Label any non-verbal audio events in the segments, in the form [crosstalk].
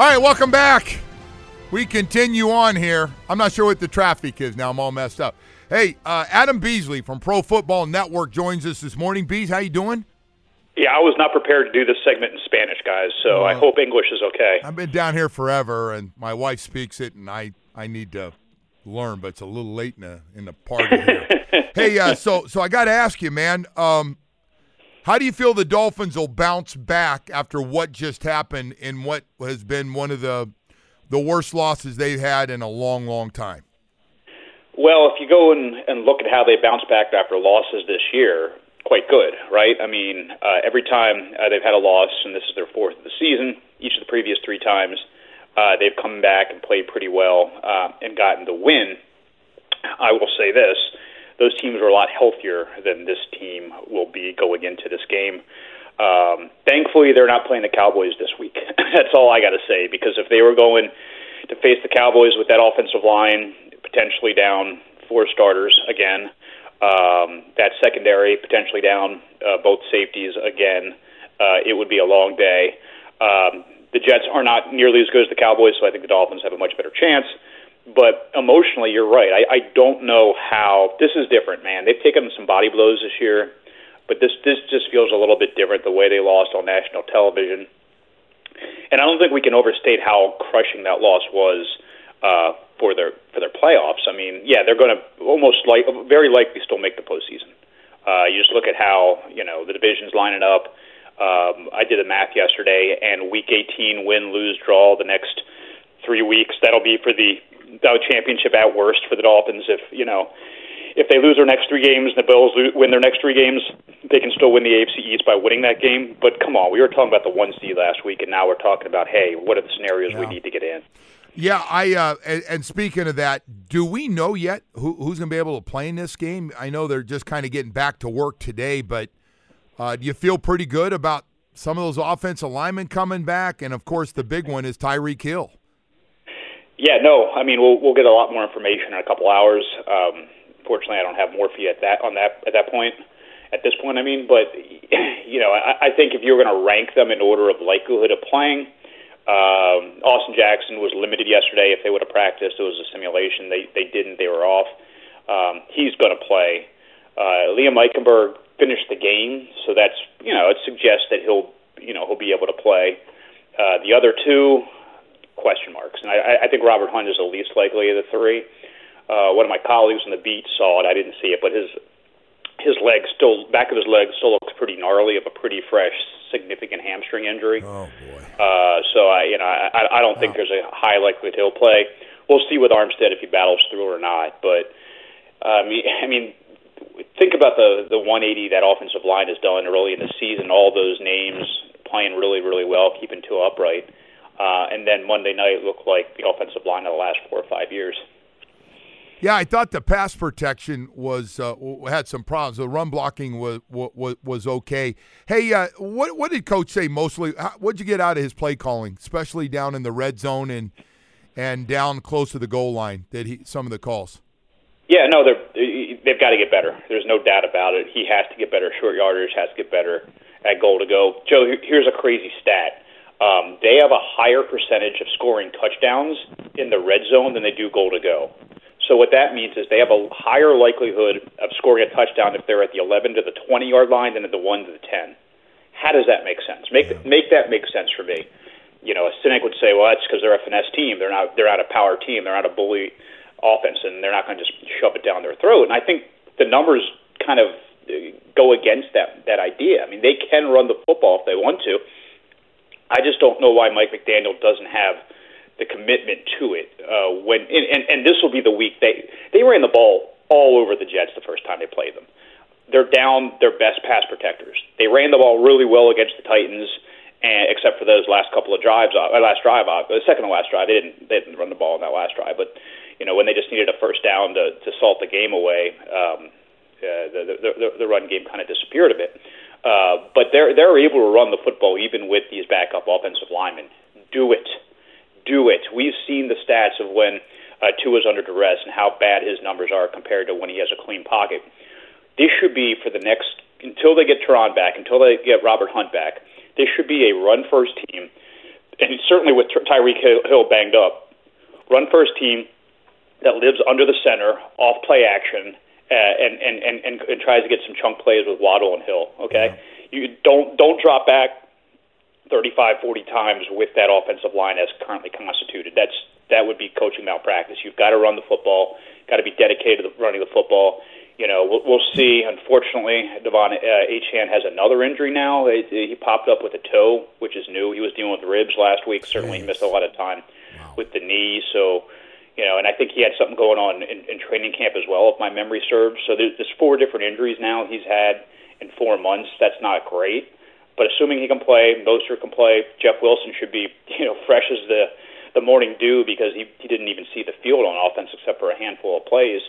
All right, welcome back. We continue on here. I'm not sure what the traffic is now. I'm all messed up. Hey, uh, Adam Beasley from Pro Football Network joins us this morning. Bees, how you doing? Yeah, I was not prepared to do this segment in Spanish, guys. So I hope English is okay. I've been down here forever, and my wife speaks it, and I, I need to learn, but it's a little late in the in the party here. [laughs] hey, uh, so so I got to ask you, man. Um, how do you feel the Dolphins will bounce back after what just happened in what has been one of the the worst losses they've had in a long, long time? Well, if you go and, and look at how they bounced back after losses this year, quite good, right? I mean, uh, every time uh, they've had a loss, and this is their fourth of the season, each of the previous three times, uh, they've come back and played pretty well uh, and gotten the win. I will say this those teams are a lot healthier than this team will be going into this game. Um, thankfully, they're not playing the Cowboys this week. [laughs] That's all I got to say. Because if they were going to face the Cowboys with that offensive line potentially down four starters again, um, that secondary potentially down uh, both safeties again, uh, it would be a long day. Um, the Jets are not nearly as good as the Cowboys, so I think the Dolphins have a much better chance. But emotionally, you're right. I, I don't know how this is different, man. They've taken some body blows this year, but this this just feels a little bit different the way they lost on national television. And I don't think we can overstate how crushing that loss was uh, for their for their playoffs. I mean, yeah, they're going to almost like very likely still make the postseason. Uh, you just look at how you know the divisions lining up. Um, I did the math yesterday, and Week 18, win, lose, draw. The next three weeks, that'll be for the championship at worst for the Dolphins. If you know, if they lose their next three games, and the Bills win their next three games, they can still win the AFC East by winning that game. But come on, we were talking about the one seed last week, and now we're talking about hey, what are the scenarios yeah. we need to get in? Yeah, I uh, and, and, speaking of that, do we know yet who, who's going to be able to play in this game? I know they're just kind of getting back to work today, but uh, do you feel pretty good about some of those offensive linemen coming back? And of course, the big one is Tyreek Hill. Yeah, no. I mean, we'll we'll get a lot more information in a couple hours. Um, fortunately, I don't have more for you at that on that at that point. At this point, I mean, but you know, I, I think if you were going to rank them in order of likelihood of playing, um, Austin Jackson was limited yesterday. If they would have practiced, it was a simulation. They they didn't. They were off. Um, he's going to play. Uh, Liam Eichenberg finished the game, so that's you know it suggests that he'll you know he'll be able to play. Uh, the other two, question marks. And I, I think Robert Hunt is the least likely of the three. Uh, one of my colleagues on the beat saw it. I didn't see it, but his his leg still back of his leg still looks pretty gnarly of a pretty fresh, significant hamstring injury. Oh boy. Uh, so I you know I, I don't think there's a high likelihood he'll play. We'll see with Armstead if he battles through or not. But um, I mean, think about the the 180 that offensive line has done early in the season. All those names playing really really well, keeping Tua upright. Uh, and then Monday night looked like the offensive line of the last four or five years. Yeah, I thought the pass protection was uh, had some problems. The run blocking was was, was okay. Hey, uh, what what did coach say mostly? What did you get out of his play calling, especially down in the red zone and and down close to the goal line? Did he some of the calls? Yeah, no, they're, they've got to get better. There's no doubt about it. He has to get better. Short yardage has to get better at goal to go. Joe, here's a crazy stat um, they have a higher percentage of scoring touchdowns in the red zone than they do goal to go. So what that means is they have a higher likelihood of scoring a touchdown if they're at the 11 to the 20 yard line than at the 1 to the 10. How does that make sense? Make make that make sense for me. You know, a cynic would say, well, that's because they're a finesse team. They're not they're not a power team. They're not a bully offense, and they're not going to just shove it down their throat. And I think the numbers kind of go against that that idea. I mean, they can run the football if they want to. I just don't know why Mike McDaniel doesn't have the commitment to it. Uh, when and, and, and this will be the week they they ran the ball all over the Jets the first time they played them. They're down their best pass protectors. They ran the ball really well against the Titans, and except for those last couple of drives, uh, last drive, uh, the second to last drive, they didn't they didn't run the ball in that last drive. But you know when they just needed a first down to to salt the game away, um, uh, the, the the the run game kind of disappeared a bit. Uh, but they're they're able to run the football even with these backup offensive linemen. Do it do it. We've seen the stats of when uh, Tua's under duress and how bad his numbers are compared to when he has a clean pocket. This should be for the next until they get Terron back, until they get Robert Hunt back. This should be a run first team, and certainly with Tyreek Hill banged up, run first team that lives under the center, off play action, uh, and, and, and, and, and tries to get some chunk plays with Waddle and Hill. Okay, yeah. you don't don't drop back 35, 40 times with that offensive line as currently constituted. That's that would be coaching malpractice. You've got to run the football, got to be dedicated to running the football. You know, we'll, we'll see. Unfortunately, De'Von uh, Achane has another injury now. He, he popped up with a toe, which is new. He was dealing with ribs last week. Certainly, he missed a lot of time wow. with the knee. So, you know, and I think he had something going on in, in training camp as well, if my memory serves. So there's, there's four different injuries now he's had in four months. That's not great. But assuming he can play, Mostert can play, Jeff Wilson should be [laughs] you know fresh as the the morning dew because he he didn't even see the field on offense except for a handful of plays.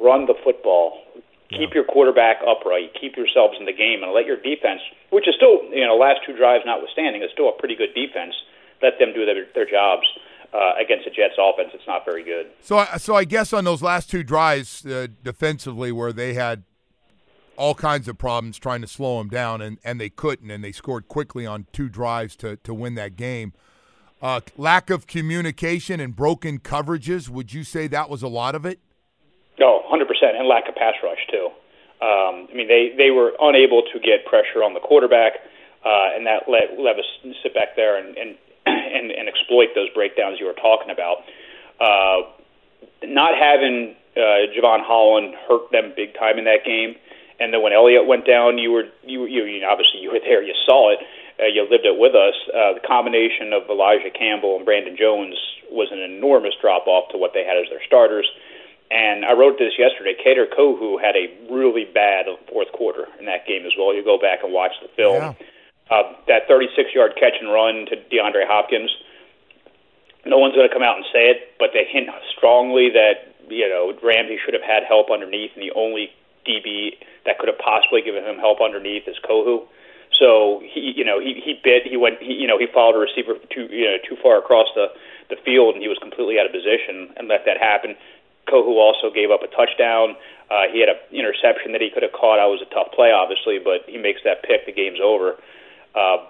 Run the football. Keep your quarterback upright. Keep yourselves in the game, and let your defense, which is still you know last two drives notwithstanding, is still a pretty good defense. Let them do their their jobs. Uh, against the Jets offense, it's not very good. So, so I guess on those last two drives uh, defensively, where they had all kinds of problems trying to slow them down, and, and they couldn't, and they scored quickly on two drives to, to win that game. Uh, lack of communication and broken coverages, would you say that was a lot of it? No, 100%, and lack of pass rush, too. Um, I mean, they, they were unable to get pressure on the quarterback, uh, and that let Levis sit back there and, and, and, and exploit those breakdowns you were talking about. Uh, not having uh, Jevon Holland hurt them big time in that game and then when Elliott went down, you were you you, you obviously you were there, you saw it, uh, you lived it with us. Uh, the combination of Elijah Campbell and Brandon Jones was an enormous drop off to what they had as their starters. And I wrote this yesterday. Kader Kohou had a really bad fourth quarter in that game as well. You go back and watch the film. Yeah. Uh, that 36 yard catch and run to DeAndre Hopkins. No one's going to come out and say it, but they hint strongly that you know Ramsey should have had help underneath, and the only DB that could have possibly given him help underneath is Kohou. So he, you know, he he bit. He went. He, you know, he followed a receiver too, you know, too far across the the field, and he was completely out of position and let that happen. Kohou also gave up a touchdown. Uh, he had an interception that he could have caught. That was a tough play, obviously, but he makes that pick. The game's over. Uh,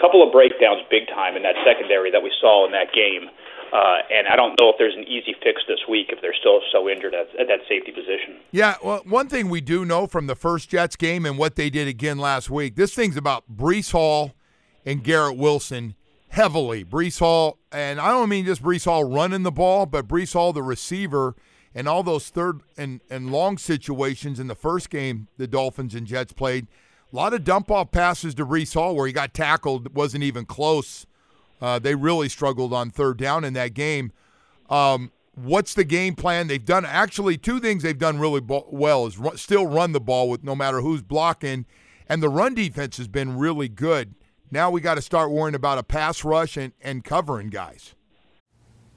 couple of breakdowns, big time in that secondary that we saw in that game. Uh, and I don't know if there's an easy fix this week if they're still so injured at, at, that safety position. Yeah, well, one thing we do know from the first Jets game and what they did again last week, this thing's about Breece Hall and Garrett Wilson heavily. Breece Hall, and I don't mean just Breece Hall running the ball, but Breece Hall, the receiver, and all those third and, and long situations in the first game the Dolphins and Jets played. A lot of dump off passes to Breece Hall where he got tackled, wasn't even close uh, they really struggled on third down in that game. Um, what's the game plan? They've done actually two things they've done really bo- well is run, still run the ball with no matter who's blocking, and the run defense has been really good. Now we got to start worrying about a pass rush and, and covering guys.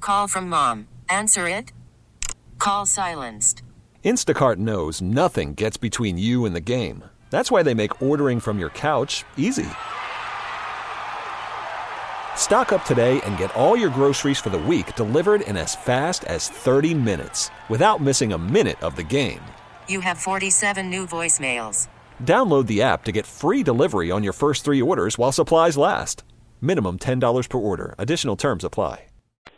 Call from mom. Answer it. Call silenced. Instacart knows nothing gets between you and the game. That's why they make ordering from your couch easy. Stock up today and get all your groceries for the week delivered in as fast as 30 minutes without missing a minute of the game. You have 47 new voicemails. Download the app to get free delivery on your first three orders while supplies last. Minimum $10 per order. Additional terms apply.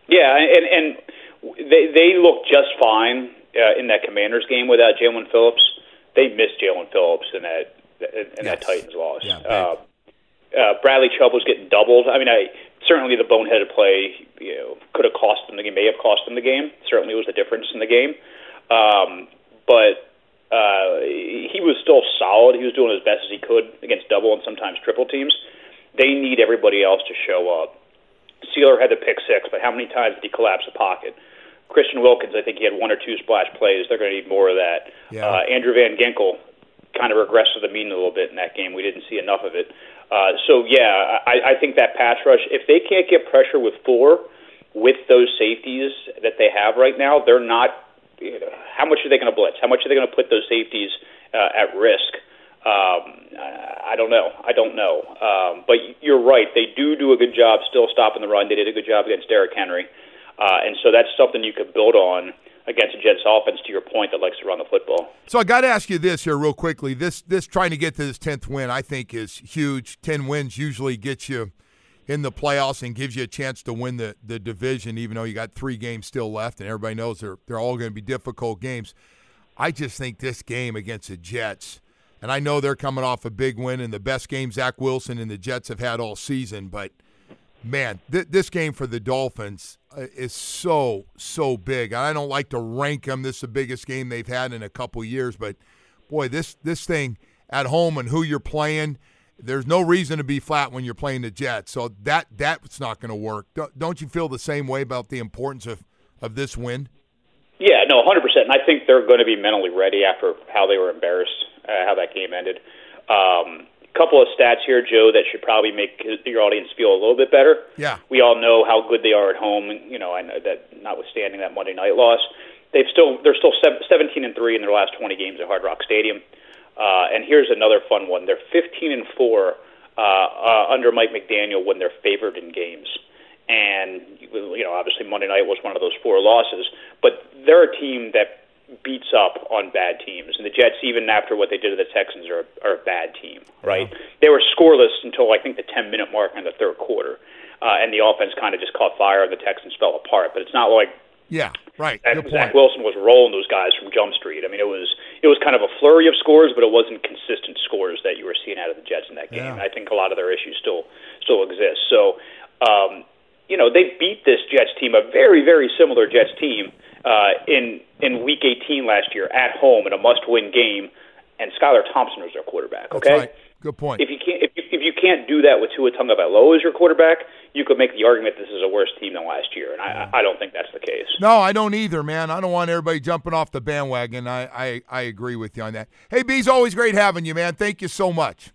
Yeah, and and they they look just fine uh, in that Commanders game without Jaelan Phillips. They missed Jaelan Phillips in that in Yes. that Titans loss. Yeah, uh, uh, Bradley Chubb was getting doubled. I mean, I certainly the boneheaded play, you know, could have cost them the game. May have cost them the game. Certainly was the difference in the game. Um, but uh, he was still solid. He was doing as best as he could against double and sometimes triple teams. They need everybody else to show up. Sieler had the pick six, but how many times did he collapse the pocket? Christian Wilkins, I think he had one or two splash plays. They're going to need more of that. Yeah. Uh, Andrew Van Ginkel kind of regressed to the mean a little bit in that game. We didn't see enough of it. Uh, so yeah, I, I think that pass rush. If they can't get pressure with four, with those safeties that they have right now, they're not. You know, how much are they going to blitz? How much are they going to put those safeties uh, at risk? Um, I don't know. I don't know. Um, but you're right. They do do a good job still stopping the run. They did a good job against Derrick Henry, uh, Uh, and so that's something you could build on against a Jets offense. To your point, that likes to run the football. So I got to ask you this here real quickly. This this trying to get to this tenth win, I think, is huge. Ten wins usually gets you in the playoffs and gives you a chance to win the, the division, even though you got three games still left, and everybody knows they're they're all going to be difficult games. I just think this game against the Jets, and I know they're coming off a big win and the best game Zach Wilson and the Jets have had all season, but man, th- this game for the Dolphins uh, is so so big. I don't like to rank them. This is the biggest game they've had in a couple years, but boy, this this thing at home and who you're playing, there's no reason to be flat when you're playing the Jets. So that that's not going to work. Don't- Don't you feel the same way about the importance of of this win? Yeah, no, 100%. And I think they're going to be mentally ready after how they were embarrassed, uh, how that game ended. Um, couple of stats here, Joe, that should probably make your audience feel a little bit better. Yeah. We all know how good they are at home. and, You know, I know that notwithstanding that Monday night loss, they've still they're still sev- 17 and three in their last 20 games at Hard Rock Stadium. Uh, and here's another fun one: they're 15 and four uh, uh, under Mike McDaniel when they're favored in games. And you know, obviously Monday night was one of those four losses, but they're a team that beats up on bad teams. And the Jets, even after what they did to the Texans, are, are a bad team, right? They were scoreless until I think the 10 minute mark in the third quarter, uh, and the offense kind of just caught fire, and the Texans fell apart. But it's not like Yeah, right. Zach, Zach. Wilson was rolling those guys from Jump Street. I mean, it was it was kind of a flurry of scores, but it wasn't consistent scores that you were seeing out of the Jets in that game. Yeah. I think a lot of their issues still still exist. So, um, you know, they beat this Jets team, a very very similar Jets team, uh, in in Week 18 last year at home in a must-win game, and Skylar Thompson was their quarterback. That's Okay. right. Good point. If you can't, if you, if you can't do that with Tua Tagovailoa as your quarterback, you could make the argument this is a worse team than last year, and I, I don't think that's the case. No, I don't either, man. I don't want everybody jumping off the bandwagon. I, I, I agree with you on that. Hey, B's, always great having you, man. Thank you so much.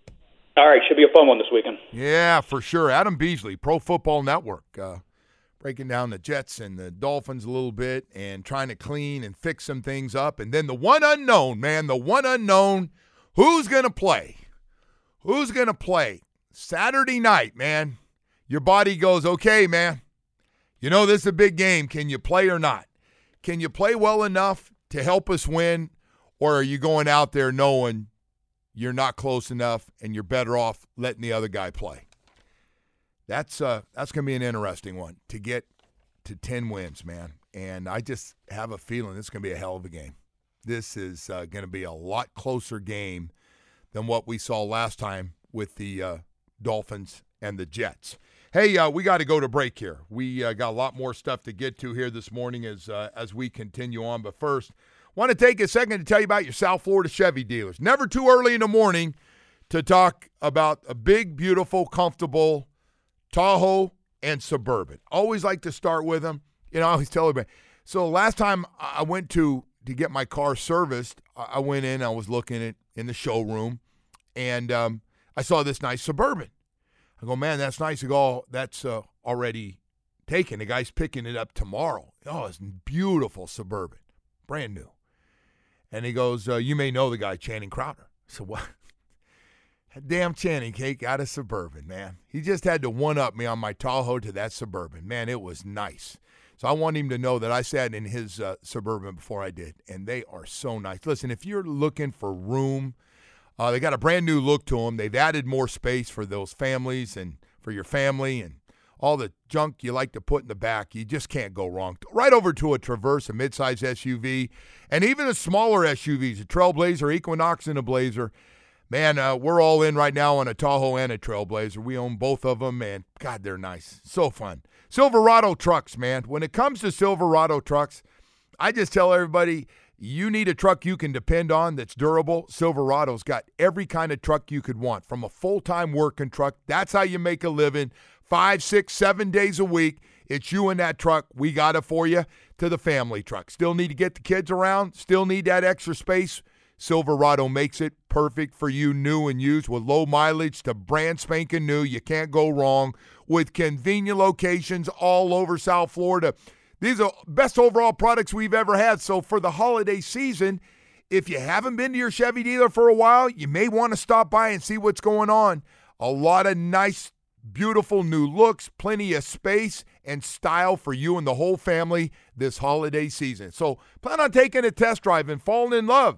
All right, should be a fun one this weekend. Yeah, for sure. Adam Beasley, Pro Football Network, uh, breaking down the Jets and the Dolphins a little bit and trying to clean and fix some things up. And then the one unknown, man, the one unknown, who's going to play? Who's going to play? Saturday night, man. Your body goes, okay, man. You know, this is a big game. Can you play or not? Can you play well enough to help us win? Or are you going out there knowing you're not close enough and you're better off letting the other guy play? That's uh that's going to be an interesting one to get to 10 wins, man. And I just have a feeling is going to be a hell of a game. This is uh, going to be a lot closer game than what we saw last time with the uh, Dolphins and the Jets. Hey, uh, we got to go to break here. We uh, got a lot more stuff to get to here this morning as uh, as we continue on. But first, want to take a second to tell you about your South Florida Chevy dealers. Never too early in the morning to talk about a big, beautiful, comfortable Tahoe and Suburban. Always like to start with them. You know, I always tell everybody. So last time I went to to get my car serviced, I went in. I was looking at in the showroom, and um, I saw this nice Suburban. I go, man, that's nice. I go, oh, that's uh, already taken. The guy's picking it up tomorrow. Oh, it's beautiful Suburban, brand new. And he goes, uh, you may know the guy, Channing Crowder. So what? Damn Channing Cake got a Suburban, man. He just had to one up me on my Tahoe to that Suburban. Man, it was nice. So I want him to know that I sat in his uh, Suburban before I did, and they are so nice. Listen, if you're looking for room, uh, they got a brand new look to them. They've added more space for those families and for your family and all the junk you like to put in the back, you just can't go wrong. Right over to a Traverse, a midsize SUV, and even the smaller SUVs, a Trailblazer, Equinox, and a Blazer. Man, uh, we're all in right now on a Tahoe and a Trailblazer. We own both of them, and God, they're nice. So fun. Silverado trucks, man. When it comes to Silverado trucks, I just tell everybody you need a truck you can depend on that's durable. Silverado's got every kind of truck you could want, from a full time working truck. That's how you make a living. Five, six, seven days a week. It's you in that truck. We got it for you. To the family truck. Still need to get the kids around. Still need that extra space. Silverado makes it perfect for you, new and used, with low mileage to brand spanking new. You can't go wrong with convenient locations all over South Florida. These are best overall products we've ever had. So for the holiday season, if you haven't been to your Chevy dealer for a while, you may want to stop by and see what's going on. A lot of nice, beautiful new looks, plenty of space and style for you and the whole family this holiday season. So plan on taking a test drive and falling in love